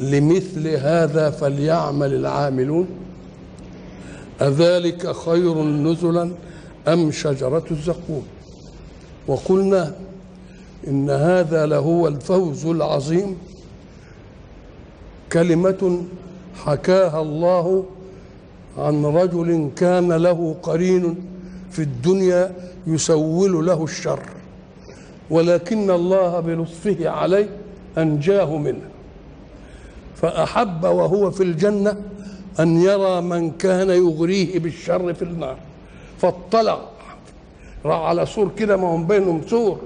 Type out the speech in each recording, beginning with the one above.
لمثل هذا فليعمل العاملون. أذلك خير نزلا أم شجرة الزقوم؟ وقلنا إن هذا لهو الفوز العظيم. كلمة حكاها الله عن رجل كان له قرين في الدنيا يسول له الشر ولكن الله بلطفه عليه أنجاه منه. فأحب وهو في الجنة أن يرى من كان يغريه بالشر في النار. فاطلع راح على سور كده ما هم بينهم سور.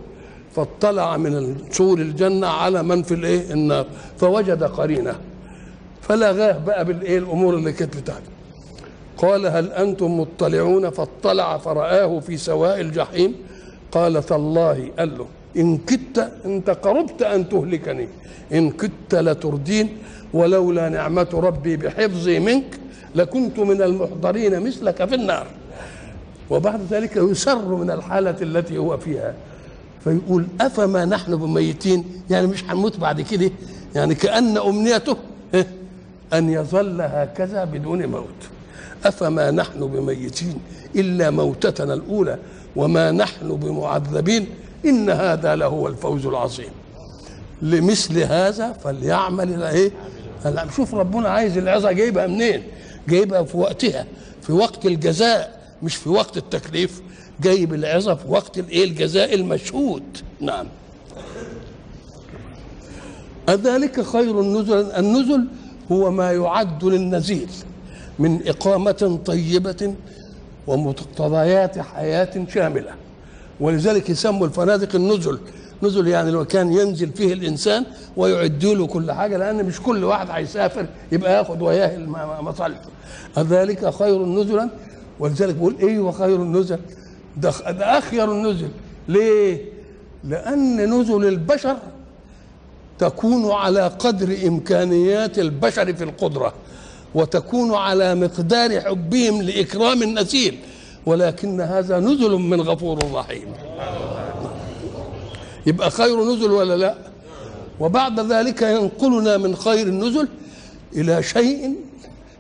فاطلع من سور الجنة على من في الإيه؟ النار. فوجد قرينه. فلقاه بقى بالإيه؟ الأمور اللي كانت بتاعته. قال هل أنتم مطلعون؟ فاطلع فرآه في سواء الجحيم. قال تالله قال له إن كدت انت قربت أن تهلكني. إن كدت لتردين ولولا نعمة ربي بحفظي منك لكنت من المحضرين مثلك في النار. وبعد ذلك يسر من الحالة التي هو فيها. فيقول أفما نحن بميتين؟ يعني مش هنموت بعد كده؟ يعني كأن أمنيته أن يظل هكذا بدون موت. أفما نحن بميتين إلا موتتنا الأولى وما نحن بمعذبين إن هذا لهو الفوز العظيم. لمثل هذا فليعمل الايه شوف ربنا عايز العظة جايبها منين؟ جايبها في وقتها في وقت الجزاء مش في وقت التكليف. جايب العظة في وقت الايه الجزاء المشهود. نعم. أذلك خير النزل النزل هو ما يعد للنزيل من إقامة طيبة ومقتضيات حياة شاملة. ولذلك يسموا الفنادق النزل. نزل يعني لو كان ينزل فيه الإنسان ويعد له كل حاجة لأن مش كل واحد هيسافر يبقى ياخد وياه مصالحه ذلك خير نزلا ولذلك بيقول إيه وخير النزل ده, أخير النزل ليه؟ لأن نزل البشر تكون على قدر إمكانيات البشر في القدرة وتكون على مقدار حبهم لإكرام النزيل ولكن هذا نزل من غفور رحيم. يبقى خير نزل ولا لا؟ وبعد ذلك ينقلنا من خير النزل إلى شيء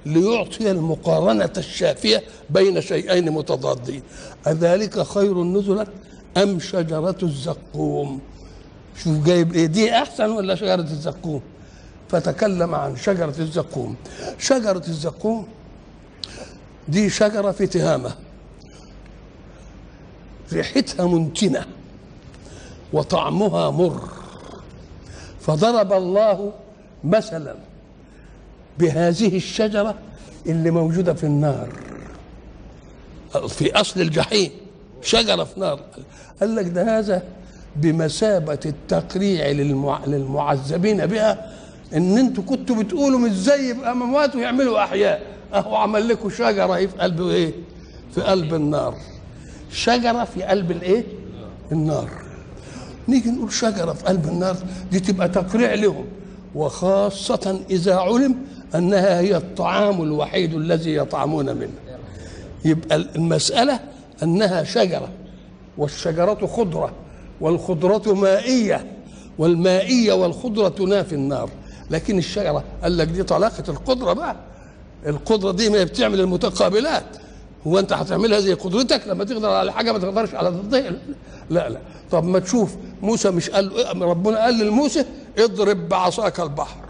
ليعطي المقارنة الشافية بين شيئين متضادين. أذلك خير نزلا أم شجرة الزقوم؟ شوف جايب إيه؟ دي أحسن ولا شجرة الزقوم؟ فتكلم عن شجرة الزقوم. شجرة الزقوم دي شجرة في تهامة. ريحتها منتنة وطعمها مر. فضرب الله مثلا بهذه الشجرة اللي موجودة في النار. في أصل الجحيم شجرة في نار. قال لك ده هذا بمثابة التقريع للمعذبين بها إن أنتوا كنتوا بتقولوا إزاي يبقى اموات ويعملوا أحياء. أهو عمل لكم شجرة في قلب إيه؟ في قلب النار. شجرة في قلب الإيه؟ النار. نيجي نقول شجرة في قلب النار دي تبقى تقريع لهم وخاصة إذا علم أنها هي الطعام الوحيد الذي يطعمون منه. يبقى المسألة أنها شجرة والشجرة خضرة والخضرة مائية والمائية والخضرة تنافي النار. لكن الشجرة قال لك دي طلاقة القدرة بقى. القدرة دي ما بتعمل المتقابلات. هو انت هتعملها زي قدرتك لما تقدر على حاجة ما تقدرش على ضدها لا لا. طب ما تشوف موسى مش قال ربنا قال لموسى اضرب بعصاك البحر.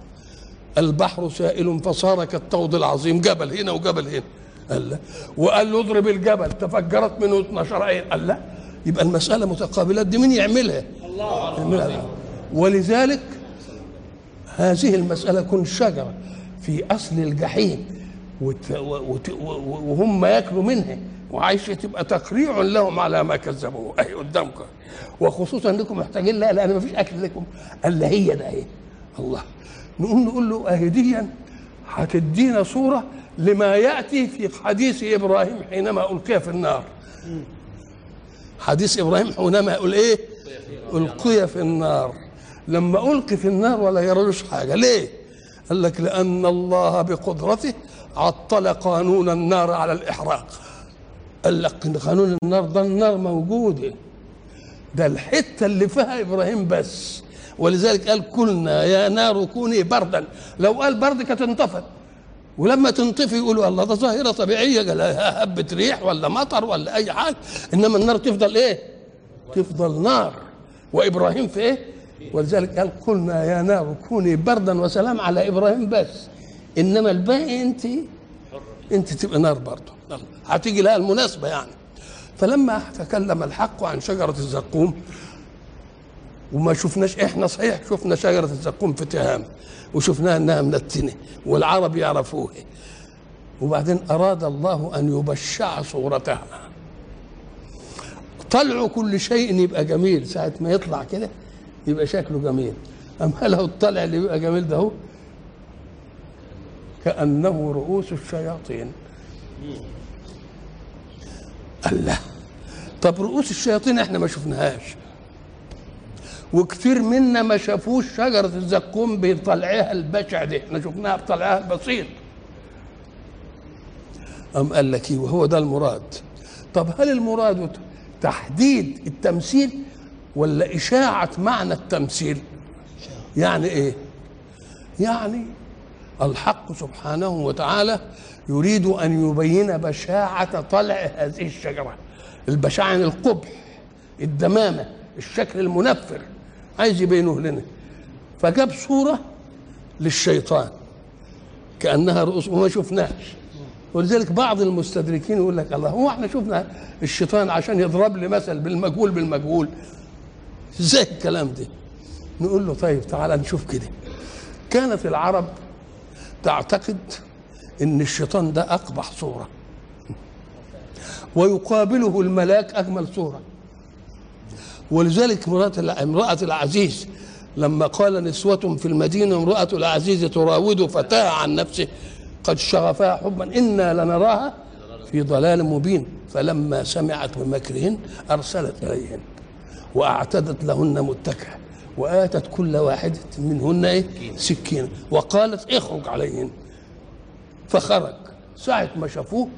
البحر سائل فصار كالطود العظيم. جبل هنا وجبل هنا. قال لا. وقال له اضرب الجبل. تفجرت منه 12 عين. قال لا. يبقى المسألة متقابلات دي مين يعملها؟ الله يعملها. ولذلك هذه المسألة كن شجرة في أصل الجحيم. وهم ياكلوا منها وعايشه تبقى تقريع لهم على ما كذبوه. اهي قدامكم. وخصوصا إنكم محتاجين لا لأن ما فيش أكل لكم. قال لا هي ده اهي الله. نقوم نقول له اهديا هتدينا صورة لما يأتي في حديث إبراهيم حينما ألقي في النار. حديث إبراهيم حينما يقول إيه؟ ألقي في النار. لما ألقي في النار ولا يرلوش حاجة. ليه؟ قال لك لأن الله بقدرته عطل قانون النار على الإحراق. قال لك قانون النار ده النار موجودة. ده الحتة اللي فيها إبراهيم بس. ولذلك قال كلنا يا نار كوني بردا. لو قال برد كانت انطفت ولما تنطفي يقولوا الله ده ظاهرة طبيعية. قال هبه ريح ولا مطر ولا أي حاجة. إنما النار تفضل إيه؟ تفضل نار. وإبراهيم في إيه؟ ولذلك قال قلنا يا نار كوني بردا وسلام على إبراهيم بس. إنما الباقي انت أنت تبقى نار برضه. هتيجي لها المناسبة يعني. فلما تكلم الحق عن شجرة الزقوم وما شفناش إحنا صحيح شفنا شجرة الزقوم في تهام وشفناها إنها منتنه والعرب يعرفوها وبعدين أراد الله أن يبشع صورتها. طلعوا كل شيء يبقى جميل. ساعة ما يطلع كده يبقى شكله جميل. اما له الطلع اللي يبقى جميل ده هو؟ كأنه رؤوس الشياطين. الله. طب رؤوس الشياطين إحنا ما شفناهاش. وكثير منا ما شافوش شجرة الزقوم بطلعها البشع دي. إحنا شفناها بطلعها البسيط. أم قال لك إيه؟ وهو ده المراد. طب هل المراد تحديد التمثيل؟ ولا إشاعة معنى التمثيل؟ يعني إيه؟ يعني الحق سبحانه وتعالى يريد أن يبين بشاعة طلع هذه الشجرة البشاعة القبح الدمامة الشكل المنفر عايز يبينه لنا. فجاب صورة للشيطان كأنها رؤوس وما شفناش ولذلك بعض المستدركين يقول لك الله هو إحنا شفنا الشيطان عشان يضرب لي مثل بالمجهول بالمجهول. إزاي الكلام ده؟ نقول له طيب تعالى نشوف كده. كانت العرب تعتقد إن الشيطان ده أقبح صورة. ويقابله الملاك أجمل صورة. ولذلك امرأة العزيز لما قال نسوة في المدينة امرأة العزيز تراود فتاة عن نفسه قد شغفها حبا إنا لنراها في ضلال مبين. فلما سمعت بمكرهن أرسلت إليهن. وأعتدت لهن متكئة وآتت كل واحدة منهن إيه؟ سكينة. وقالت اخرج عليهن. فخرج. ساعة ما شافوه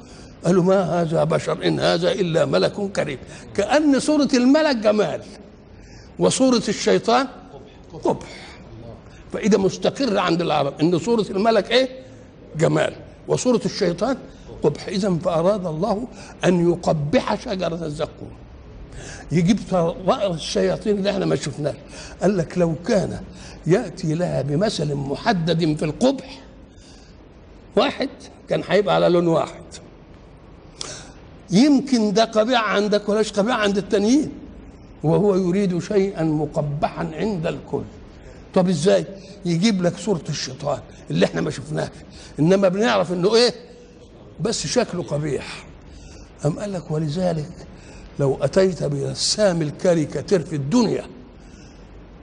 قالوا ما هذا بشر إن هذا إلا ملك كريم. كأن صورة الملك جمال وصورة الشيطان قبح. فإذا مستقر عند العرب إن صورة الملك إيه؟ جمال وصورة الشيطان قبح. إذا فأراد الله أن يقبح شجرة الزقوم. يجيب رأس الشياطين اللي إحنا ما شفناه قال لك لو كان يأتي لها بمثل محدد في القبح واحد كان هيبقى على لون واحد. يمكن ده قبيح عندك ولاش قبيح عند التانيين. وهو يريد شيئا مقبحا عند الكل. طب إزاي؟ يجيب لك صورة الشيطان اللي إحنا ما شفناهش إنما بنعرف إنه إيه؟ بس شكله قبيح. أم قال لك ولذلك لو أتيت برسام الكاريكاتير في الدنيا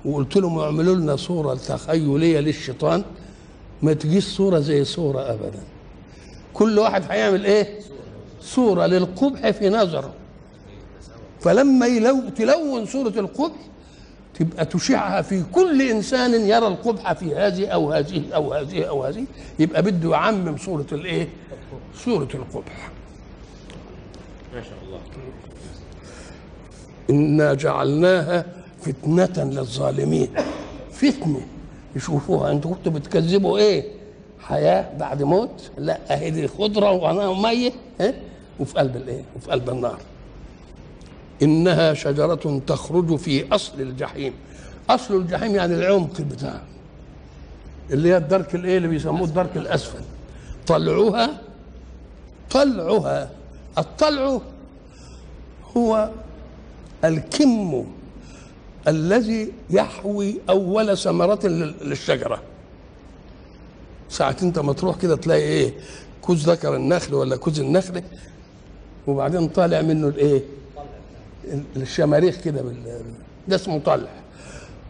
وقلت لهم اعملوا لنا صورة تخيلية للشيطان ما تجيش صورة زي صورة أبدا. كل واحد هيعمل إيه؟ صورة للقبح في نظره. فلما يلو تلون صورة القبح تبقى تشعها في كل إنسان يرى القبح في هذه أو هذه أو هذه أو هذه يبقى بده يعمم صورة الإيه؟ صورة القبح. ما شاء الله. إنا جعلناها فتنة للظالمين فتنة يشوفوها أنتوا كنتوا بتكذبوا إيه؟ حياة بعد موت؟ لا أهي دي خضرة ومية ها؟ وفي قلب الإيه؟ وفي قلب النار. إنها شجرة تخرج في أصل الجحيم. أصل الجحيم يعني العمق بتاعه. اللي هي الدرك الإيه اللي بيسموه الدرك الأسفل. طلعها طلعها الطلع هو الكم الذي يحوي أول ثمرة للشجرة ساعة انت ما تروح كده تلاقي إيه كوز ذكر النخل ولا كوز النخل وبعدين طالع منه الايه الشماريخ كده. ده اسمه طلع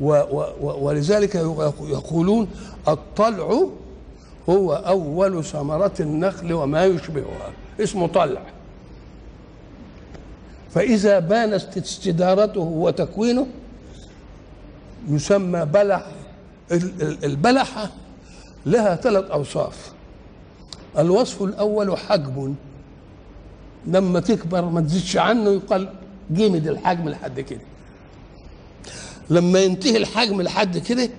و و ولذلك يقولون الطلع هو أول ثمرة النخل وما يشبهها اسمه طلع فإذا بانت استدارته وتكوينه يسمى بلح ال- ال- البلحة لها ثلاث أوصاف. الوصف الأول حجم. لما تكبر ما تزيدش عنه يقال جمد الحجم لحد كده. لما ينتهي الحجم لحد كده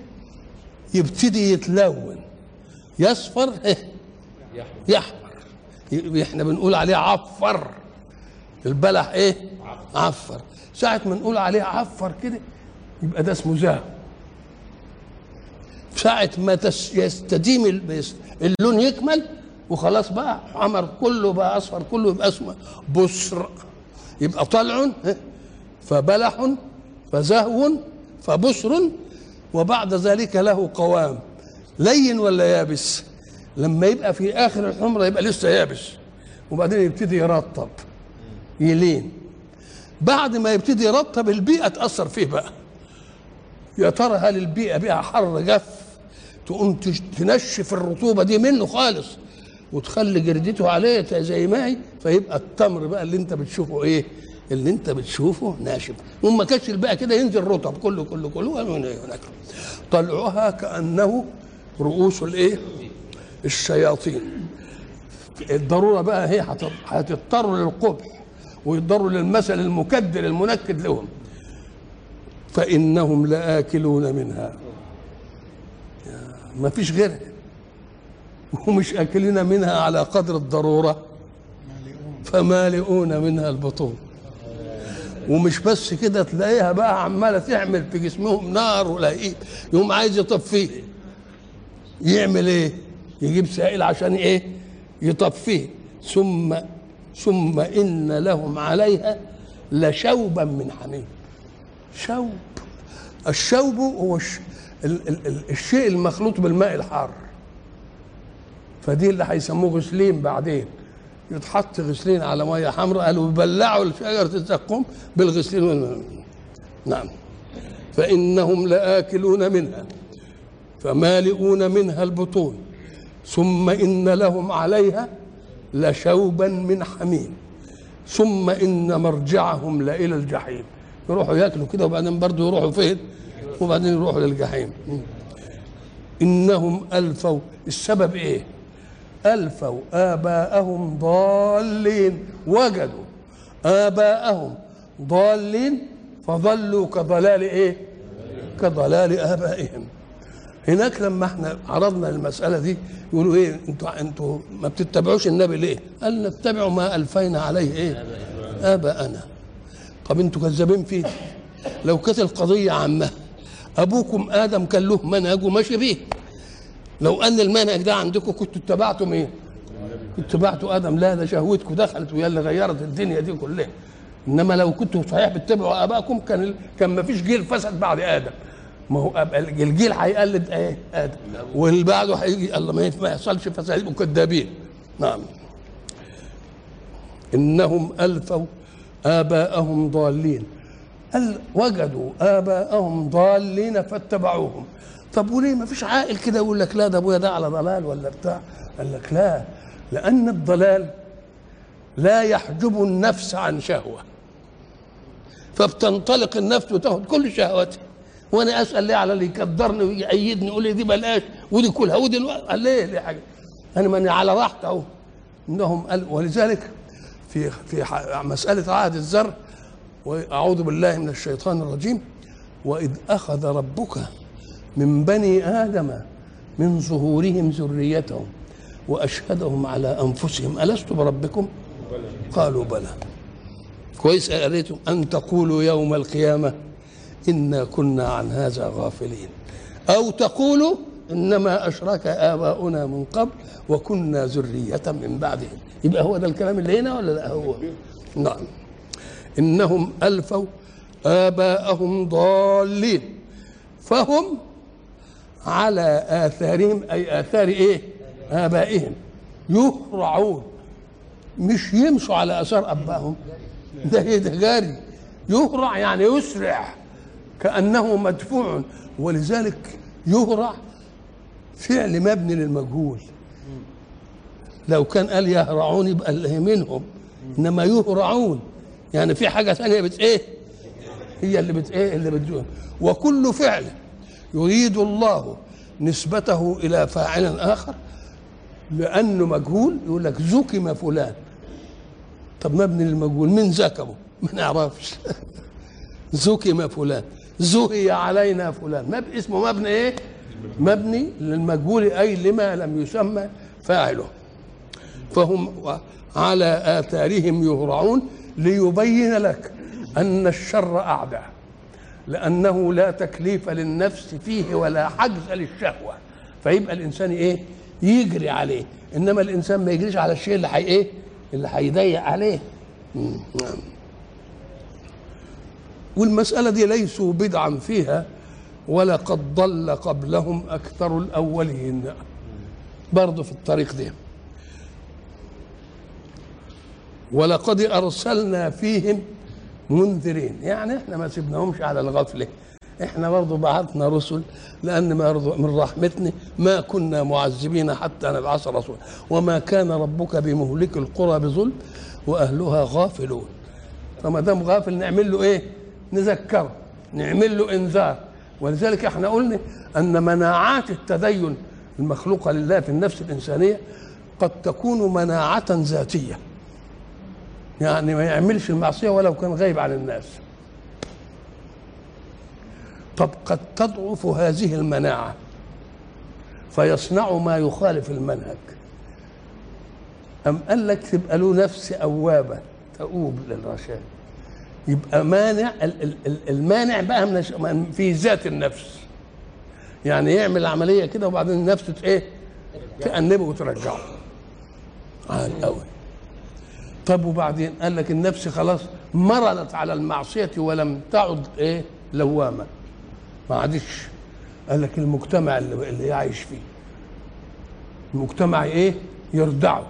يبتدي يتلون. يصفر إيه؟ يحمر. ي- إحنا بنقول عليه عفر. البلح إيه؟ عفر. ساعة ما نقول عليه عفر كده يبقى ده اسمه زاهو ساعة ما يستديم ال- اللون يكمل وخلاص بقى عمر كله بقى أصفر كله يبقى اسمه بصر يبقى طلع؟ فبلح فزهو فبصر وبعد ذلك له قوام. لين ولا يابس؟ لما يبقى في آخر الحمره يبقى لسه يابس وبعدين يبتدي يرطب. يلين. بعد ما يبتدي يرطب البيئه تأثر فيه بقى. يا ترى هل البيئة بها حر جف؟ تقوم تنشف الرطوبة دي منه خالص وتخلي جردته عليه زي ما هي فيبقى التمر بقى اللي انت بتشوفه إيه؟ اللي انت بتشوفه ناشف. وما كانش بقى كده ينزل رطب. كله كله كله هناك طلعها كأنه رؤوس الايه؟ الشياطين. الضرورة بقى هي هت- هتضطروا للقبح. ويضطروا للمثل المكدر المنكد لهم. فإنهم لآكلون منها. ما فيش غيرها. ومش آكلين منها على قدر الضرورة. فمالئون منها البطون. ومش بس كده تلاقيها بقى عمالة تعمل في جسمهم نار ولا إيه يقوم عايز يطفيه يعمل إيه؟ يجيب سائل عشان إيه؟ يطفيه ثم ثم إن لهم عليها لشوبا من حميم. شوب. الشوب هو الش... ال... ال... ال... الشيء المخلوط بالماء الحار. فدي اللي هيسموه غسلين بعدين. يتحط غسلين على مية حمراء قالوا يبلعوا شجره الزقوم بالغسلين نعم. فإنهم لآكلون منها فمالئون منها البطون. ثم إن لهم عليها لشوبا من حميم. ثم إن مرجعهم لإلى الجحيم. يروحوا ياكلوا كده وبعدين برضه يروحوا فين؟ وبعدين يروحوا للجحيم. إنهم ألفوا السبب إيه؟ ألفوا آباءهم ضالين. وجدوا آباءهم ضالين فضلوا كضلال إيه؟ كضلال آبائهم. هناك لما إحنا عرضنا المسألة دي يقولوا إيه أنتوا أنتوا ما بتتبعوش النبي ليه؟ قال نتبع ما ألفينا عليه إيه؟ آباءنا طب أنتوا كذابين فيه لو كانت القضية عامة أبوكم آدم كان له منهج وماشي بيه لو أن المنهج ده عندكم كنتوا اتبعتم إيه؟ كنتوا اتبعتوا آدم لا ده شهوتكم دخلت وهي اللي غيرت الدنيا دي كلها إنما لو كنتوا صحيح بتتبعوا ابائكم كان كان ما فيش جيل فسد بعد آدم ما هو الجيل هيقلد إيه؟ آدم. واللي بعده هيجي الله ما يحصلش فساد يبقوا كذابين نعم. إنهم ألفوا آباءهم ضالين. قال وجدوا آباءهم ضالين فاتبعوهم. طب وليه ما فيش عاقل كده يقول لك لا ده أبويا ده على ضلال ولا بتاع؟ قال لك لا لأن الضلال لا يحجب النفس عن شهوة. فبتنطلق النفس وتاخد كل شهوتها وأنا اسال ليه على اللي يقدرني ويأيدني يقول لي دي بلاش ودي كلها ودي الو- قال ليه؟ ليه حاجة؟ أنا ماني على راحتي اهو. انهم قال ولذلك في في مسألة عهد الزر واعوذ بالله من الشيطان الرجيم وإذ أخذ ربك من بني آدم من ظهورهم ذريتهم وأشهدهم على أنفسهم ألست بربكم؟ قالوا بلى. كويس قريتم أن تقولوا يوم القيامة إنا كنا عن هذا غافلين. أو تقولوا إنما أشرك آباؤنا من قبل وكنا ذرية من بعدهم. يبقى هو ده الكلام اللي هنا ولا لا؟ هو. نعم. إنهم ألفوا آباءهم ضالين. فهم على آثارهم أي آثار إيه؟ آبائهم. يهرعون. مش يمشوا على آثار أبائهم. ده إيه؟ ده جاري يهرع يعني يسرع. كأنه مدفوع ولذلك يهرع فعل مبني للمجهول. لو كان قال يهرعون يبقى منهم إنما يهرعون. يعني في حاجة ثانية بت إيه؟ هي اللي بت إيه؟ اللي بتجون وكل فعل يريد الله نسبته إلى فاعل آخر لأنه مجهول. يقول لك زكم فلان. طب مبني للمجهول مين زكمه؟ ما نعرفش. زكم فلان. زهي علينا فلان. مب اسمه مبني إيه؟ مبني للمجهول أي لما لم يسمى فاعله. فهم على آثارهم يهرعون ليبين لك أن الشر أعدى لأنه لا تكليف للنفس فيه ولا حجز للشهوة. فيبقى الإنسان إيه؟ يجري عليه. إنما الإنسان ما يجريش على الشيء اللي حي إيه؟ اللي هيضيق عليه. نعم. والمسألة دي ليسوا بدعا فيها ولقد ضل قبلهم أكثر الأولين. برضه في الطريق ده ولقد أرسلنا فيهم منذرين. يعني إحنا ما سيبناهمش على الغفلة. إحنا برضه بعثنا رسل لأن ما من رحمتنا ما كنا معذبين حتى نبعث رسولا. وما كان ربك بمهلك القرى بظلم وأهلها غافلون. فما دام غافل نعمل له إيه؟ نذكره نعمل له إنذار. ولذلك إحنا قلنا أن مناعات التدين المخلوقة لله في النفس الإنسانية قد تكون مناعة ذاتية. يعني ما يعملش المعصية ولو كان غايب عن الناس. طب قد تضعف هذه المناعة فيصنع ما يخالف المنهج. أم قال لك تبقى له نفس أوابة تؤوب للرشاد؟ يبقى مانع ال- ال- ال- المانع بقى من في ذات النفس. يعني يعمل العملية كده وبعدين النفس إيه؟ تأنبه وترجعه. على الأول طب وبعدين؟ قال لك النفس خلاص مرضت على المعصية ولم تعد إيه؟ لوامة. ما عادش. قال لك المجتمع اللي, اللي عايش فيه. المجتمع إيه؟ يردعه.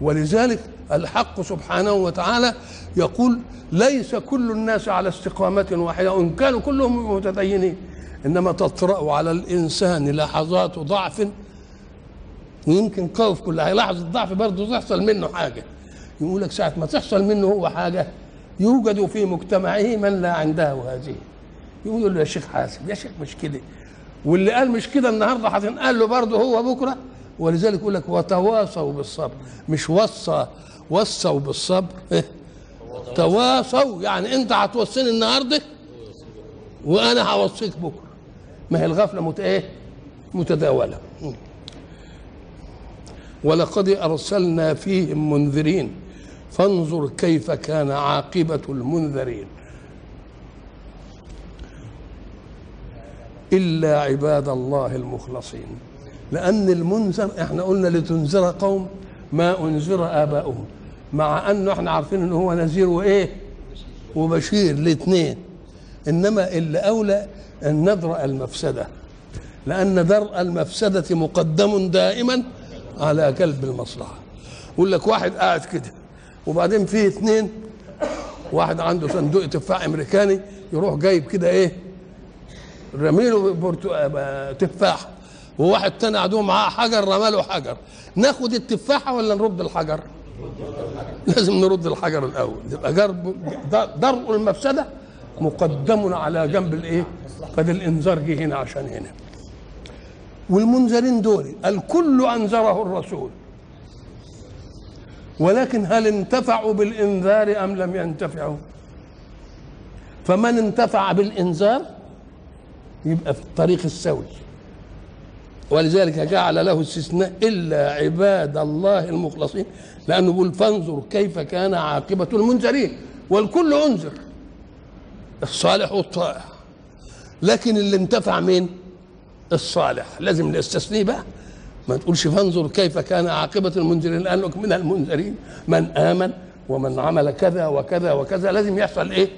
ولذلك الحق سبحانه وتعالى يقول ليس كل الناس على استقامة واحدة وإن كانوا كلهم متدينين إنما تطرأ على الإنسان لحظات ضعف. ويمكن قوي في كل حاجة لحظة ضعف برضه تحصل منه حاجة. يقول لك ساعة ما تحصل منه هو حاجة يوجد في مجتمعه من لا عنده هذه. يقول له يا شيخ حاسب يا شيخ مش كده. واللي قال مش كده النهارده هتنقال له برضه هو بكرة. ولذلك يقول لك وتواصوا بالصبر مش وصى وصوا بالصبر. إيه؟ تواصوا. يعني انت هتوصيني النهارده وأنا هوصيك بكره. ما هي الغفلة مت إيه؟ متداولة. ولقد أرسلنا فيهم منذرين. فانظر كيف كان عاقبة المنذرين. إلا عباد الله المخلصين. لأن المنذر إحنا قلنا لتنذر قوم ما انذر آباؤهم مع انه إحنا عارفين ان هو نذير وإيه؟ وبشير الاثنين إنما اللي أولى أن ندرا المفسدة لأن درء المفسدة مقدم دائما على جلب المصلحة. يقول لك واحد قاعد كده وبعدين فيه اثنين واحد عنده صندوق تفاح أمريكاني يروح جايب كده إيه؟ رميله برتو... تفاح. وواحد تاني عدو معاه حجر رماله حجر ناخد التفاحة ولا نرد الحجر؟ لازم نرد الحجر الأول. يبقى درء المفسدة مقدم على جنب الإيه؟ قد الإنذار جه هنا عشان هنا. والمنذرين دول الكل أنذره الرسول. ولكن هل انتفعوا بالإنذار أم لم ينتفعوا؟ فمن انتفع بالإنذار يبقى في الطريق السوي. ولذلك جعل له استثناء إلا عباد الله المخلصين لأنه بيقول فانظر كيف كان عاقبة المنذرين والكل أنذر الصالح والطائع. لكن اللي انتفع مين؟ الصالح. لازم نستثنيه بقى. ما تقولش فانظر كيف كان عاقبة المنذرين لأنه من المنذرين من آمن ومن عمل كذا وكذا وكذا. لازم يحصل إيه؟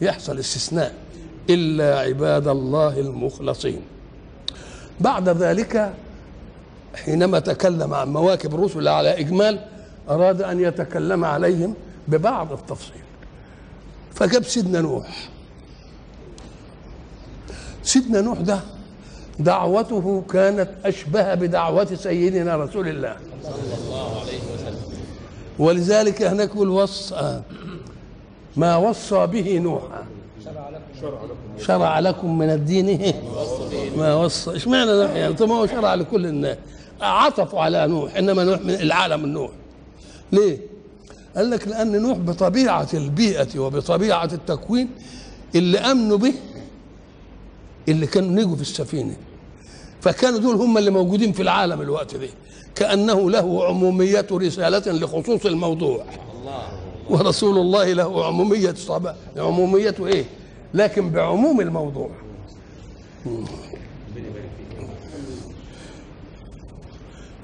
يحصل استثناء إلا عباد الله المخلصين. بعد ذلك حينما تكلم عن مواكب الرسل على إجمال أراد أن يتكلم عليهم ببعض التفصيل. فجاب سيدنا نوح. سيدنا نوح ده دعوته كانت أشبه بدعوة سيدنا رسول الله. ولذلك هناك الوصى ما وصى به نوحا. شرع لكم. من الدين. إيه؟ ما وصى إشمعنى نوح؟ يعني طب ما هو شرع لكل الناس. عطفوا على نوح إنما نوح من العالم النوح. ليه؟ قال لك لأن نوح بطبيعة البيئة وبطبيعة التكوين اللي آمنوا به اللي كانوا نجوا في السفينة. فكانوا دول هم اللي موجودين في العالم الوقت ده. كأنه له عمومية رسالة لخصوص الموضوع. ورسول الله له عمومية صعبة عموميته إيه؟ لكن بعموم الموضوع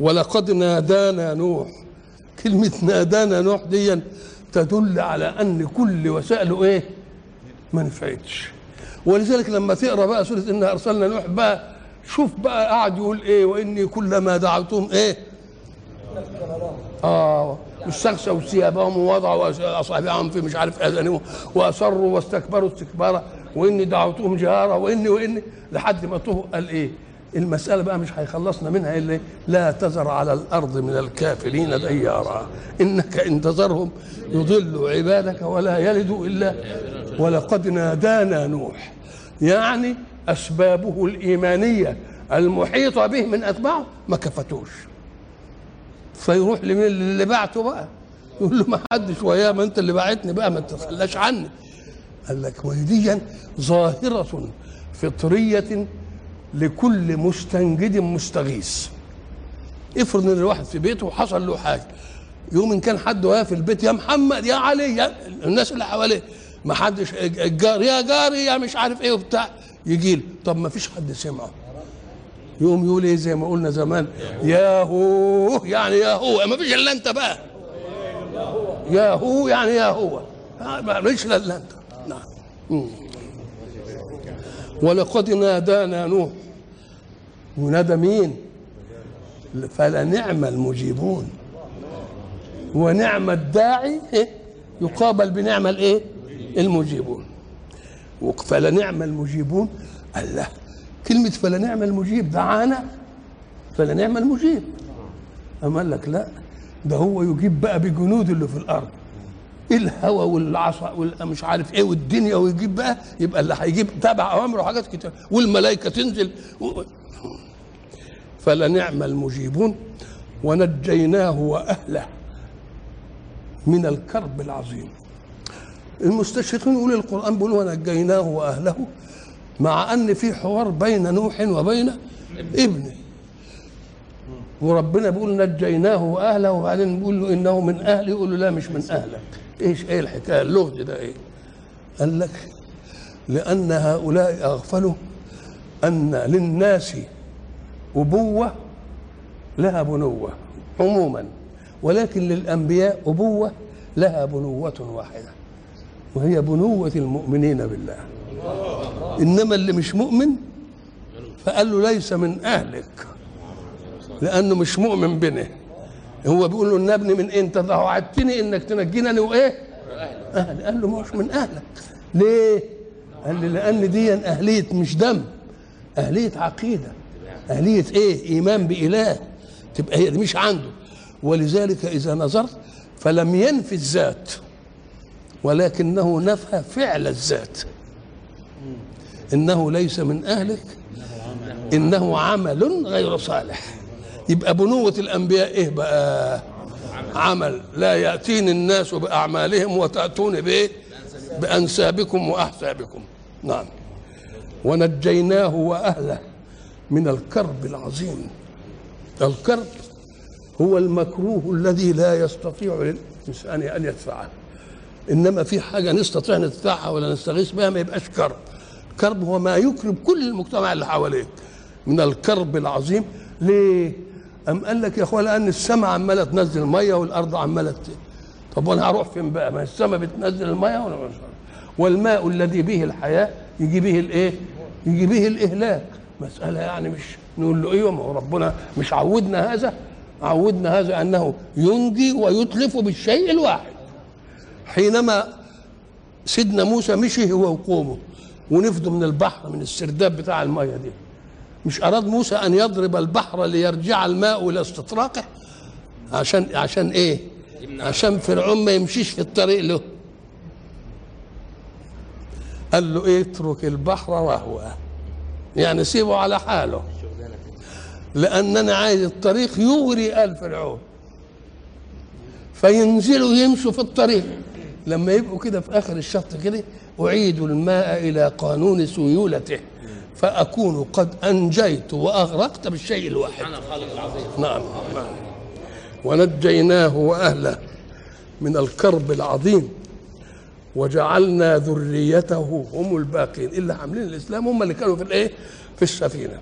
ولقد نادانا نوح كلمة نادانا نوح دي تدل على أن كل وسائله إيه؟ ما نفعتش ولذلك لما تقرأ بقى سورة إنا أرسلنا نوح بقى شوف بقى قاعد يقول إيه وإني كلما دعوتهم إيه؟ آه واستغشوا ثيابهم ووضعوا أصابعهم في مش عارف آذانهم وأصروا واستكبروا استكبارا. وإني دعوتهم جهارا وإني وإني. لحد ما طه قال إيه؟ المسألة بقى مش هيخلصنا منها إلا لا تذر على الأرض من الكافرين ديارا. إنك إن تذرهم يضلوا عبادك ولا يلدوا إلا. ولقد نادانا نوح. يعني أسبابه الإيمانية المحيطة به من أتباعه ما كفتوش. فيروح لمين؟ اللي بعته بقى. يقول له ما حدش وياه ما انت اللي بعتني بقى ما تتخلاش عني. قال لك وديا ظاهرة فطرية لكل مستنجد مستغيث. افرض ان الواحد في بيته وحصل له حاجة. يوم إن كان حد واقف في البيت يا محمد يا علي يا الناس اللي حواليه. ما حدش الجار يا جاري يا مش عارف إيه وبتاع. يجي له طب ما فيش حد سمعه. يقوم يقول إيه زي ما قلنا زمان يا هو يعني يا هو ما فيش إلا أنت بقى. يا هو يعني يا هو ما فيش إلا أنت. نعم. ولقد نادانا نوح. ونادى مين؟ فلنعم المجيبون. ونعم الداعي إيه؟ يقابل بنعم الإيه؟ المجيبون. فلنعم المجيبون. الله كلمة فلنعم المجيب دعانا فلنعم المجيب. أما قال لك لا ده هو يجيب بقى بجنود اللي في الأرض. الهوى والعصا والمش عارف إيه والدنيا ويجيب بقى؟ يبقى اللي هيجيب تبع اوامره وحاجات كتير. والملائكة تنزل. و... فلنعم المجيبون ونجيناه وأهله من الكرب العظيم. المستشرقين يقول القرآن بيقول ونجيناه وأهله. مع أن في حوار بين نوح وبين ابنه. وربنا بيقول نجيناه وأهله وبعدين بيقول له إنه من أهلي يقول له لا مش من أهلك. إيش إيه الحكاية؟ اللغز ده إيه؟ قال لك لأن هؤلاء أغفلوا أن للناس أبوة لها بنوة عموما ولكن للأنبياء أبوة لها بنوة واحدة وهي بنوة المؤمنين بالله. إنما اللي مش مؤمن فقال له ليس من أهلك لأنه مش مؤمن بنا هو بيقول له النبني من أنت ده وعدتني إنك تنجيني وإيه؟ أهل قال له مش من أهلك. ليه؟ قال لي لأن دي أهلية مش دم أهلية عقيدة. أهلية إيه؟ إيمان بإله. تبقى هي مش عنده. ولذلك إذا نظرت فلم ينفي الذات ولكنه نفى فعل الذات. إنه ليس من أهلك. إنه عمل غير صالح. يبقى بنوة الأنبياء إيه بقى؟ عمل. لا يأتيني الناس بأعمالهم وتأتون بإيه؟ بأنسابكم وأحسابكم. نعم. ونجيناه وأهله من الكرب العظيم. الكرب هو المكروه الذي لا يستطيع الإنسان أن يدفعه. إنما في حاجة نستطيع ندفعها ولا نستغيث بها ما يبقاش كرب. كرب هو ما يكرب كل المجتمع اللي حواليك من الكرب العظيم ليه؟ أم قال لك يا اخويا لأن السماء عمالة تنزل مية والأرض عمالة. طب وأنا هروح فين بقى؟ ما السماء بتنزل المية والماء الذي به الحياة يجي به الإيه؟ يجي به الإهلاك مسألة يعني مش نقول له أيوه ما هو ربنا مش عودنا هذا عودنا هذا أنه ينجي ويتلف بالشيء الواحد حينما سيدنا موسى مشي هو وقومه ونفدوا من البحر من السرداب بتاع المية دي. مش أراد موسى أن يضرب البحر ليرجع الماء إلى استطراقه؟ عشان عشان إيه؟ عشان فرعون ما يمشيش في الطريق له. قال له إيه اترك البحر وهو. يعني سيبه على حاله. لأن أنا عايز الطريق يغري آل فرعون. فينزلوا يمشوا في الطريق. لما يبقوا كده في آخر الشط كده أعيد الماء إلى قانون سيولته فأكون قد أنجيت وأغرقت بالشيء الواحد. نعم نعم. ونجيناه وأهله من الكرب العظيم وجعلنا ذريته هم الباقين. اللي عاملين الإسلام هم اللي كانوا في الإيه؟ في السفينة.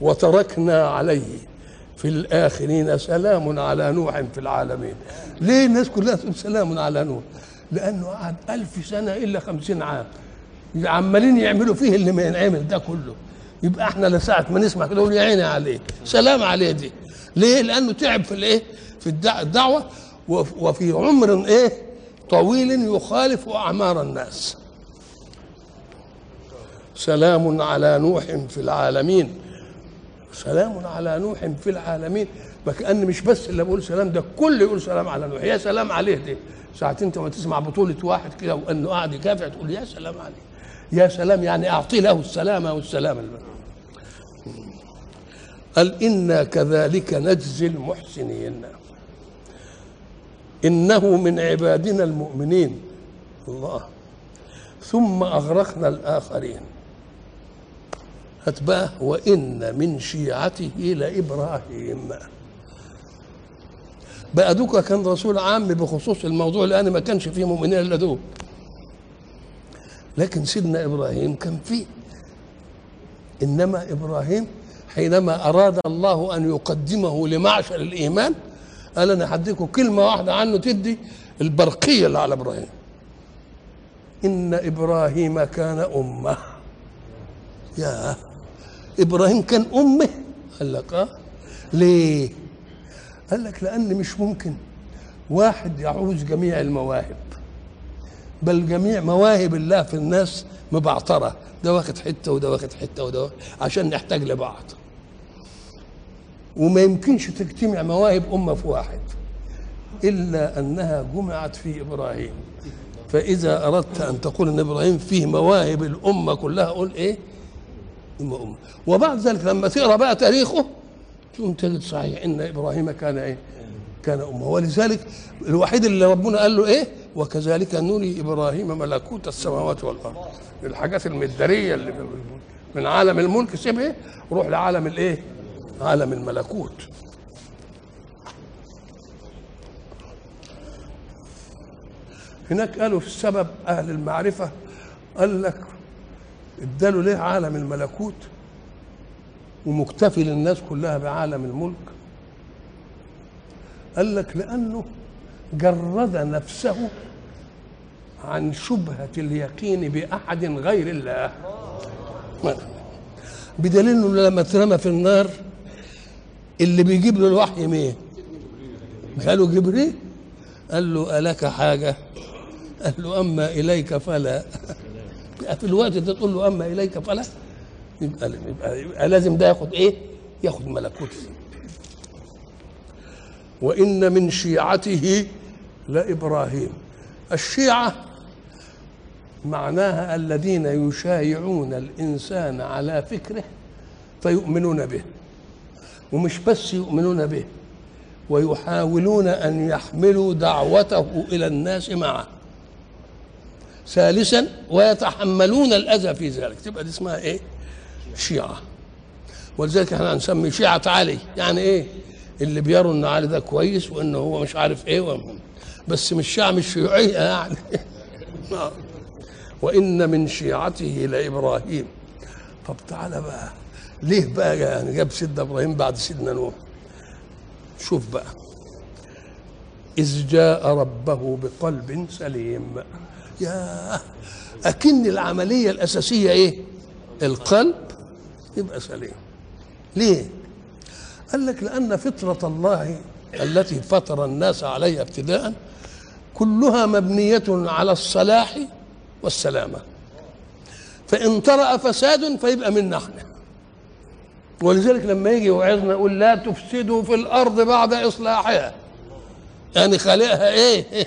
وتركنا عليه في الآخرين سلام على نوح في العالمين. ليه الناس كلها تقول سلام على نوح؟ لأنه قعد ألف سنة إلا خمسين عام. عمالين يعملوا فيه اللي ما ينعمل ده كله. يبقى إحنا لساعة ما نسمع كده نقول يا عيني عليه. سلام عليه دي. ليه؟ لأنه تعب في الإيه؟ في الدع- الدعوة. وف- وفي عمر إيه؟ طويل يخالف أعمار الناس. سلام على نوح في العالمين. سلام على نوح في العالمين. كان مش بس اللي بقول سلام ده الكل يقول سلام على نوح. يا سلام عليه دي. ساعة انت ما تسمع بطولة واحد كده وأنه قاعد يكافح تقول يا سلام عليه. يا سلام يعني اعطي له السلامة والسلام قال إنا كذلك نجزي المحسنين. إنه من عبادنا المؤمنين. الله. ثم أغرقنا الآخرين. هات بقى وإن من شيعته لإبراهيم. بقى دوكا كان رسول عام بخصوص الموضوع لأن ما كانش فيه مؤمنين إلا دول. لكن سيدنا إبراهيم كان فيه. إنما إبراهيم حينما أراد الله أن يقدمه لمعشر الإيمان قال أنا هديكم كلمة واحدة عنه تدي البرقية اللي على إبراهيم. إن إبراهيم كان أمة. يا إبراهيم كان أمه. قال لك آه. ليه؟ قال لك لأن مش ممكن. واحد يعوز جميع المواهب. بل جميع مواهب الله في الناس مبعترة ده واخد حتة وده واخد حتة وده واخد عشان نحتاج لبعض. وما يمكنش تجتمع مواهب أمة في واحد. إلا أنها جمعت في إبراهيم. فإذا أردت أن تقول أن إبراهيم فيه مواهب الأمة كلها قول إيه؟ أمة أمة. وبعد ذلك لما تقرأ بقى تاريخه تجد صحيح إن إبراهيم كان إيه؟ كان أمة. ولذلك الوحيد اللي ربنا قال له إيه؟ وكذلك نري إبراهيم ملكوت السماوات والأرض. الحاجات المدارية اللي من عالم الملك سيبها روح لعالم الإيه؟ عالم الملكوت. هناك قالوا في السبب أهل المعرفة قال لك اداله ليه عالم الملكوت؟ ومكتفي للناس كلها بعالم الملك قال لك لأنه جرد نفسه عن شبهة اليقين بأحد غير الله بدليل إنه لما اترمى في النار اللي بيجيب له الوحي مين؟ قالوا جبريل قال له ألك حاجة؟ قال له أما إليك فلا في الوقت ده تقول له أما إليك فلا يبقى, يبقى, يبقى لازم ده ياخد إيه؟ ياخد ملكوت. وإن من شيعته لإبراهيم. الشيعة معناها الذين يشايعون الإنسان على فكره فيؤمنون به. ومش بس يؤمنون به ويحاولون أن يحملوا دعوته إلى الناس معه. ثالثا ويتحملون الأذى في ذلك. تبقى دي اسمها إيه؟ شيعة. ولذلك إحنا هنسمي شيعة علي. يعني إيه؟ اللي بيروا إن علي ده كويس وان هو مش عارف إيه وهم. بس مش شيعة مش شيوعية يعني. وإن من شيعته لإبراهيم طب تعالى بقى. ليه بقى يعني جاب سيدنا إبراهيم بعد سيدنا نوح؟ شوف بقى. إذ جاء ربه بقلب سليم. يا أكن العملية الأساسية إيه؟ القلب. يبقى سليم. ليه؟ قال لك لأن فطرة الله التي فطر الناس عليها ابتداء كلها مبنية على الصلاح والسلامة. فإن طرأ فساد فيبقى منا إحنا ولذلك لما يجي يوعظنا يقول لا تفسدوا في الأرض بعد إصلاحها. يعني خالقها إيه؟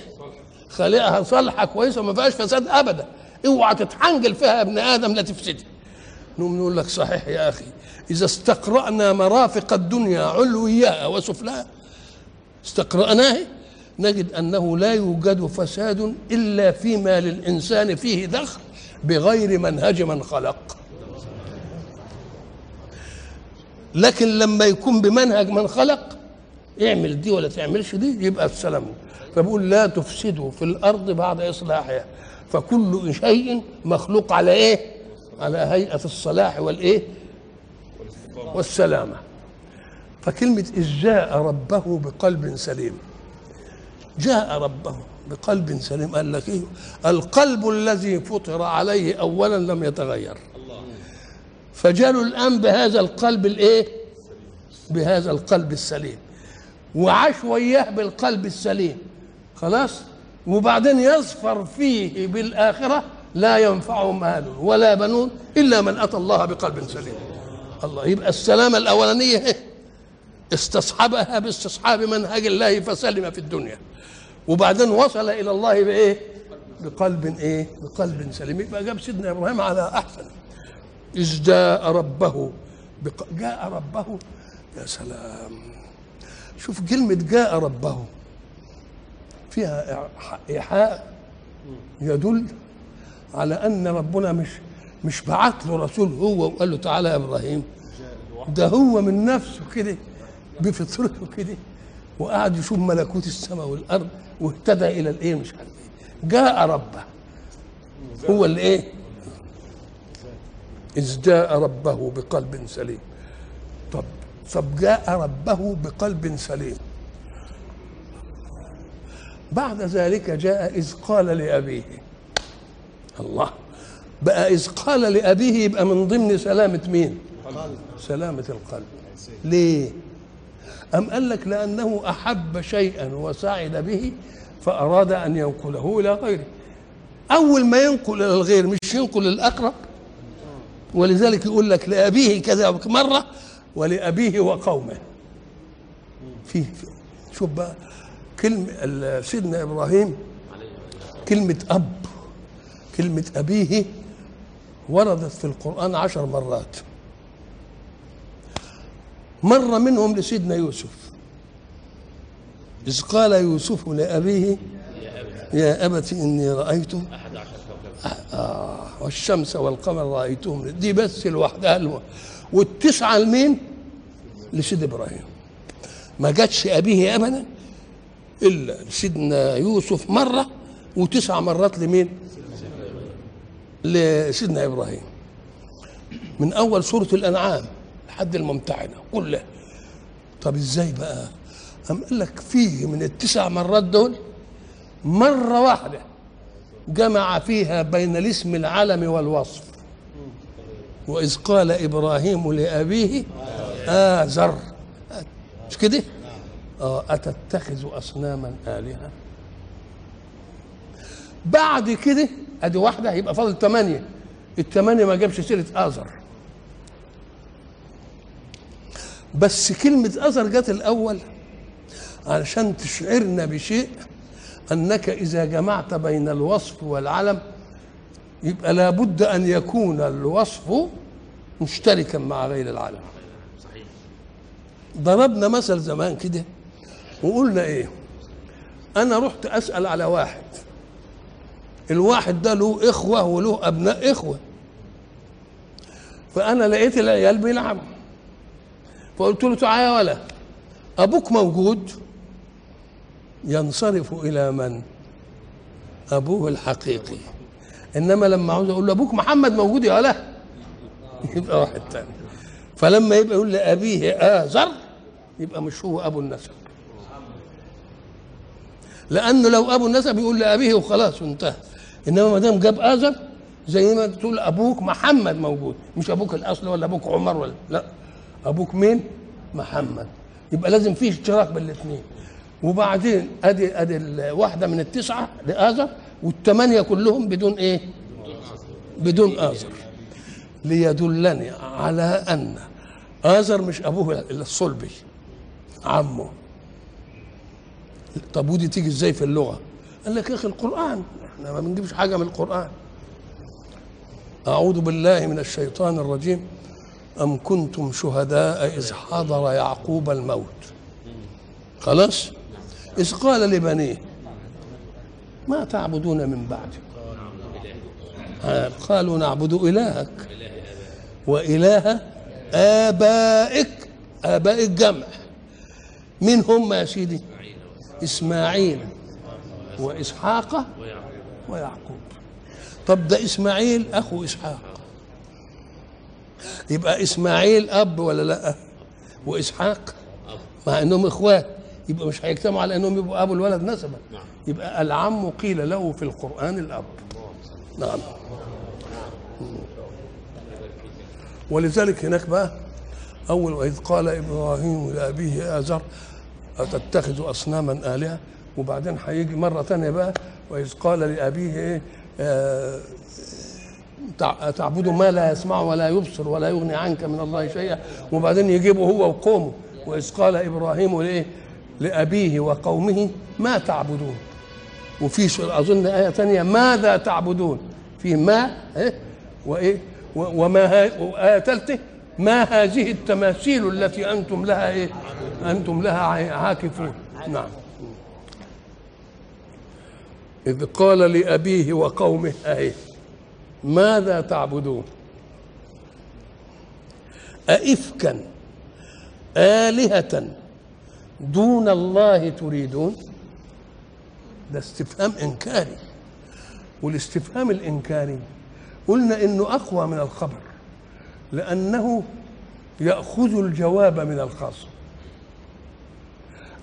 خالقها صالحة كويسة ما فيهاش فساد ابدا. اوعى تتحنجل فيها يا ابن آدم لا تفسدها نقوم نقول لك صحيح يا أخي. إذا استقرأنا مرافق الدنيا علويها وسفلها استقرأناه نجد أنه لا يوجد فساد إلا فيما للانسان فيه دخل بغير منهج من خلق. لكن لما يكون بمنهج من خلق اعمل دي ولا تعملش دي يبقى السلام. فبقول لا تفسدوا في الأرض بعد إصلاحها. فكل شيء مخلوق على إيه؟ على هيئة الصلاح والإيه؟ والسلامة. فكلمة إذ جاء ربه بقلب سليم. جاء ربه بقلب سليم. قال لك إيه؟ القلب الذي فطر عليه اولا لم يتغير. فجاله الآن بهذا القلب الإيه؟ بهذا القلب السليم. وعاش وياه بالقلب السليم. خلاص؟ وبعدين يظفر فيه بالآخرة لا ينفعه مال ولا بنون إلا من أتى الله بقلب سليم. الله يبقى السلامة الأولانية استصحبها باستصحاب منهج الله فسلم في الدنيا. وبعدين وصل إلى الله بإيه؟ بقلب إيه؟ بقلب سليم. يبقى جاب سيدنا إبراهيم على أحسن. إذ جاء ربه بق... جاء ربه. يا سلام. شوف كلمة جاء ربه فيها إيحاء يدل على أن ربنا مش مش بعت له رسول هو وقال له تعالى يا إبراهيم. ده هو من نفسه كده بفطرته كده وقعد يشوف ملكوت السماء والأرض واهتدى إلى الإيه مش عارف إيه. جاء ربه هو اللي إيه؟ إذ جاء ربه بقلب سليم. طب طب جاء ربه بقلب سليم. بعد ذلك جاء إذ قال لأبيه الله. بقى إذ قال لأبيه يبقى من ضمن سلامة مين؟ سلامة القلب. ليه؟ أم قال لك لأنه أحب شيئا وسعد به فأراد أن ينقله إلى غيره. أول ما ينقل إلى الغير مش ينقل الأقرب ولذلك يقول لك لأبيه كذا مرة ولأبيه وقومه. في شوف بقى كلمة سيدنا إبراهيم كلمة أب. كلمة أبيه وردت في القرآن عشر مرات مرة منهم لسيدنا يوسف إذ قال يوسف لأبيه يا أبت إني رأيت أحد عشر آه والشمس والقمر رأيتهم دي بس لوحدها. والتسعة لمين؟ لسيد إبراهيم ما جاتش أبيه أبدا إلا لسيدنا يوسف مرة وتسع مرات لمين؟ لسيدنا إبراهيم. من أول سورة الأنعام لحد الممتحنة كلها طب إزاي بقى؟ أم قال لك فيه من التسع مرات دول مرة واحدة جمع فيها بين الاسم العلم والوصف. وإذ قال إبراهيم لأبيه آزر مش كده؟ آه أتتخذ أصناما آلهة. بعد كده أدي واحدة يبقى فاضل ثمانية الثمانية ما جابش سيرة آزر. بس كلمة أزر جت الأول علشان تشعرنا بشيء أنك إذا جمعت بين الوصف والعلم يبقى لابد أن يكون الوصف مشتركا مع غير العلم. صحيح ضربنا مثل زمان كده وقلنا إيه؟ أنا رحت أسأل على واحد. الواحد ده له إخوة وله أبناء إخوة. فأنا لقيت العيال بيلعبوا. فقلت له تعالى يا ولا أبوك موجود؟ ينصرف إلى من؟ أبوه الحقيقي. إنما لما عاوز أقول له أبوك محمد موجود يا ولا؟ يبقى واحد تاني. فلما يبقى يقول لأبيه آزر يبقى مش هو أبو النسب. لأنه لو أبو النسب يقول لأبيه وخلاص وانتهى إنما ما دام جاب آزر زي ما تقول أبوك محمد موجود. مش أبوك الأصل ولا أبوك عمر ولا لا. أبوك مين؟ محمد. يبقى لازم فيه اشتراك بين الاثنين. وبعدين أدي أدي الواحدة من التسعة لآزر والثمانيه كلهم بدون إيه؟ بدون آزر. ليدلني على أن آزر مش أبوه الصلبي عمه. طب ودي تيجي إزاي في اللغة؟ قال لك يا أخي القرآن إحنا ما بنجيبش حاجة من القرآن. أعوذ بالله من الشيطان الرجيم. أم كنتم شهداء إذ حضر يعقوب الموت؟ خلاص؟ إذ قال لبنيه ما تعبدون من بعدي آه، قالوا نعبد إلهك. وإله آبائك آبائك جمع. مين هم يا سيدي إسماعيل. وإسحاق ويعقوب. طب ده إسماعيل أخو إسحاق. يبقى إسماعيل أب ولا لأ؟ وإسحاق؟ مع إنهم اخوات يبقى مش هيجتمعوا على إنهم يبقوا ابو الولد نسبا. يبقى العم قيل له في القرآن الأب. نعم. ولذلك هناك بقى أول وإذ قال إبراهيم لأبيه ازر أتتخذ اصناما آلهة؟ وبعدين هيجي مرة ثانية بقى وإذ قال لأبيه إيه تع- تعبد ما لا يسمع ولا يبصر ولا يغني عنك من الله شيئا. وبعدين يجيبه هو وقومه. وإذ قال إبراهيم لايه لأبيه وقومه ما تعبدون؟ وفي أظن آية ثانية ماذا تعبدون؟ في ما إيه؟ وإيه؟ وما وايه ثالثه ما هذه التماثيل التي أنتم لها إيه؟ أنتم لها عا- عاكفون. نعم. إذ قال لأبيه وقومه اهي ماذا تعبدون؟ أئفكا آلهة دون الله تريدون؟ ده استفهام إنكاري. والاستفهام الإنكاري قلنا إنه أقوى من الخبر لأنه يأخذ الجواب من الخصم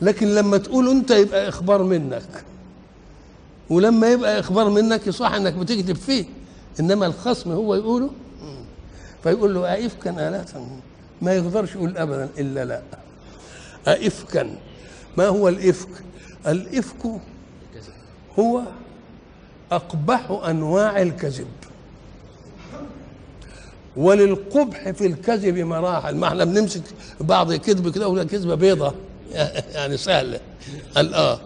لكن لما تقول أنت يبقى إخبار منك. ولما يبقى إخبار منك يصح إنك بتكذب فيه إنما الخصم هو يقوله. فيقول له أئفكا آلهة ما يقدرش يقول أبدا إلا لا. أئفكا ما هو الإفك؟ الإفك هو أقبح أنواع الكذب. وللقبح في الكذب مراحل. ما إحنا بنمسك بعض كذب كده ولا كذبة بيضة. يعني سهلة. قال آه.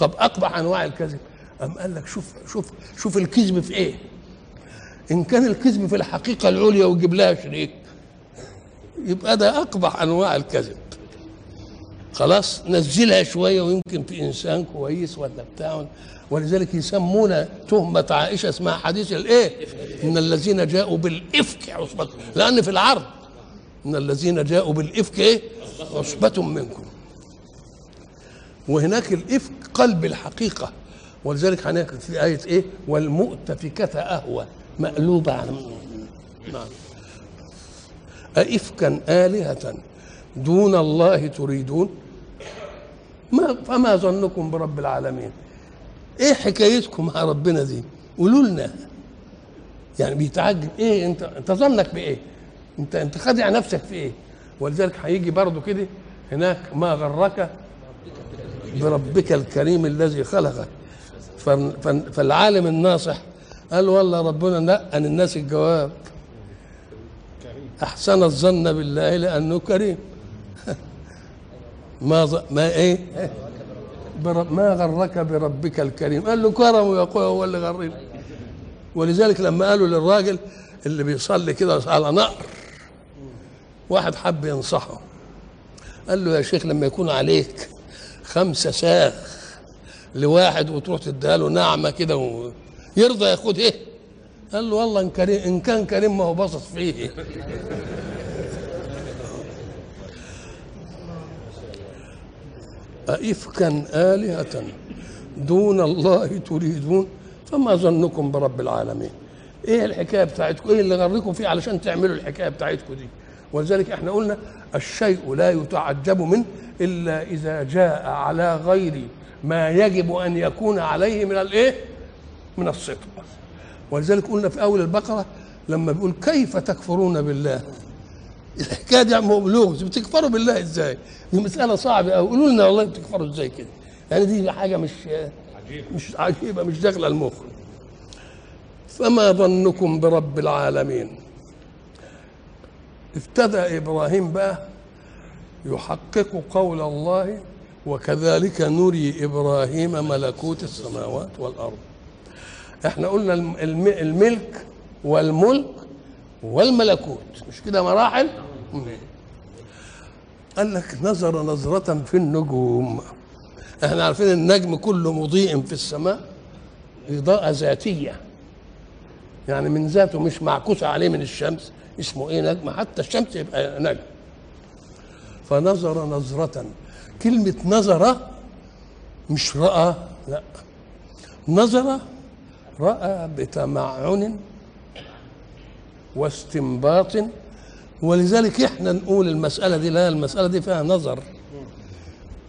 طب أقبح أنواع الكذب. أم قال لك شوف شوف شوف الكذب في إيه؟ إن كان الكذب في الحقيقة العليا ويجيب لها شريك يبقى ده أقبح أنواع الكذب. خلاص نزلها شوية ويمكن في إنسان كويس ولا بتاع. ولذلك يسمون تهمة عائشة اسمها حديث الإيه؟ إن الذين جاءوا بالإفك عصبة لأن في العرض إن الذين جاءوا بالإفك إيه؟ عصبة منكم. وهناك الإفك قلب الحقيقة. ولذلك هناك في آية إيه؟ والمؤتفكة أهوى مقلوبه عن نعم. أئفكا آلهة دون الله تريدون؟ ما فما ظنكم برب العالمين؟ إيه حكايتكم مع ربنا دي؟ قولوا لنا. يعني بيتعجب. إيه انت أنت ظنك بإيه؟ انت أنت خادع نفسك في إيه؟ ولذلك هيجي برضو كده هناك ما غرك بربك الكريم الذي خلقك. فالعالم الناصح قال والله ربنا نقن الناس الجواب. أحسن الظن بالله لأنه كريم. ما ظ... ما إيه؟ برب... ما غرك بربك الكريم. قال له كرم يا أخويا هو اللي غرني ولذلك لما قالوا للراجل اللي بيصلي كده على نقر واحد حب ينصحه. قال له يا شيخ لما يكون عليك خمسة ساغ لواحد وتروح تديها له نعمة كده و... يرضى ياخد إيه؟ قال له والله إن كريم إن كان كريم ما هو باصص فيه. أئفكا آلهة دون الله تريدون؟ فما ظنكم برب العالمين. إيه الحكاية بتاعتكم؟ إيه اللي غركم فيه علشان تعملوا الحكاية بتاعتكم دي؟ ولذلك إحنا قلنا الشيء لا يتعجب منه إلا إذا جاء على غير ما يجب أن يكون عليه من الإيه؟ من الصدق. ولذلك قلنا في أول البقرة لما بيقول كيف تكفرون بالله؟ الحكاية دي لغز بتكفروا بالله إزاي؟ دي مسألة صعبة قوي قولوا لنا والله بتكفروا إزاي كده؟ يعني دي حاجة مش مش عجيبة مش داخلة المخ. فما ظنكم برب العالمين؟ ابتدأ إبراهيم بقى يحقق قول الله وكذلك نري إبراهيم ملكوت السماوات والأرض. إحنا قلنا الم- الم- الملك والملك والملكوت. مش كده مراحل. قال لك نظر نظرة في النجوم. إحنا عارفين النجم كله مضيء في السماء إضاءة ذاتية. يعني من ذاته مش معكوسة عليه من الشمس. اسمه إيه نجم. حتى الشمس يبقى نجم. فنظر نظرة. كلمة نظر مش رأى لا. نظر رأى بتمعن واستنباط. ولذلك إحنا نقول المسألة دي لا المسألة دي فيها نظر.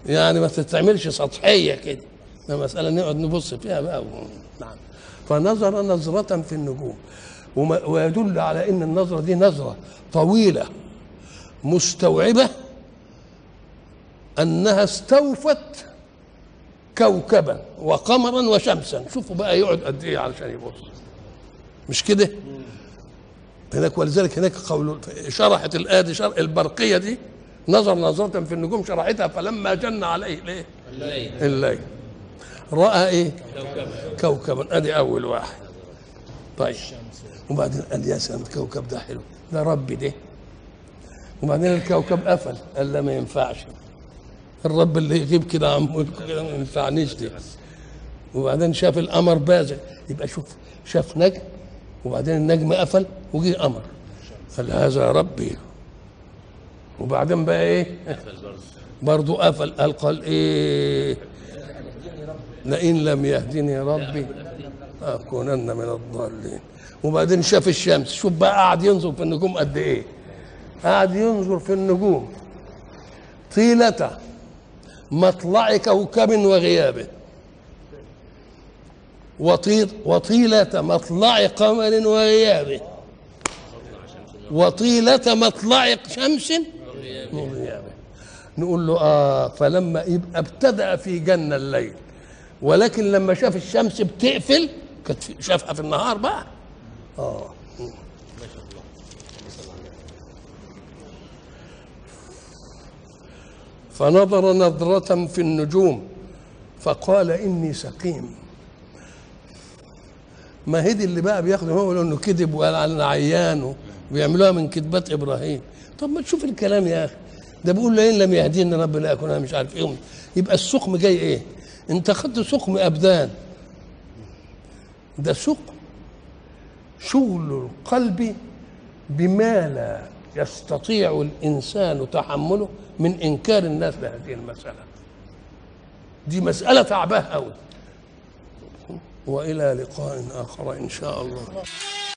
يعني ما تتعملش سطحية كده. ده مسألة نقعد نبص فيها بقى. نعم. فنظر نظرة في النجوم. ويدل على إن النظرة دي نظرة طويلة مستوعبة أنها استوفت كوكبا وقمرا وشمسا. شوفوا بقى يقعد قد إيه علشان يبص. مش كده؟ هناك ولذلك هناك قول شرحت الآية دي شرح البرقية دي نظر نظرة في النجوم شرحتها فلما جن عليه الايه؟ الليل. الليل. رأى إيه؟ كوكبا. كوكبا. أدي أول واحد. طيب. وبعدين قال يا سلام الكوكب ده حلو. ده ربي ده وبعدين الكوكب قفل. قال لا ما ينفعش. الرب اللي يغيب كده ملكه كده ما ينفعنيش دي. وبعدين شاف القمر بازغ يبقى شوف شاف نجم. وبعدين النجم قفل وجه قمر. قال هذا ربي. وبعدين بقى إيه؟ برضه برضو قفل. قال قال إيه؟ لئن لم يهدني ربي. أكونن من الضالين. وبعدين شاف الشمس شوف بقى قعد ينظر في النجوم قد إيه. قعد ينظر في النجوم. طيلة مطلع كوكب وغيابه وطيل وطيلة مطلع قمر وغيابه وطيلة مطلع شمس وغيابه نقول له آه فلما يبقى ابتدأ في جنة الليل. ولكن لما شاف الشمس بتقفل كانت شافها في النهار بقى. آه. فنظر نظرة في النجوم فقال إني سقيم. ما هي دي اللي بقى بياخدوا هو انه كذب وقال أنا عيان وبيعملوها من كذبات إبراهيم. طب ما تشوف الكلام يا أخي. ده بيقول لئن لم يهدينا رب لا أنا مش عارف إيه. يبقى السقم جاي إيه؟ انت خدت سقم أبدان. ده سقم شغل القلب بما لا يستطيع الإنسان تحمله من إنكار الناس لهذه المسألة. دي مسألة تعباه قوي وإلى لقاء آخر إن شاء الله.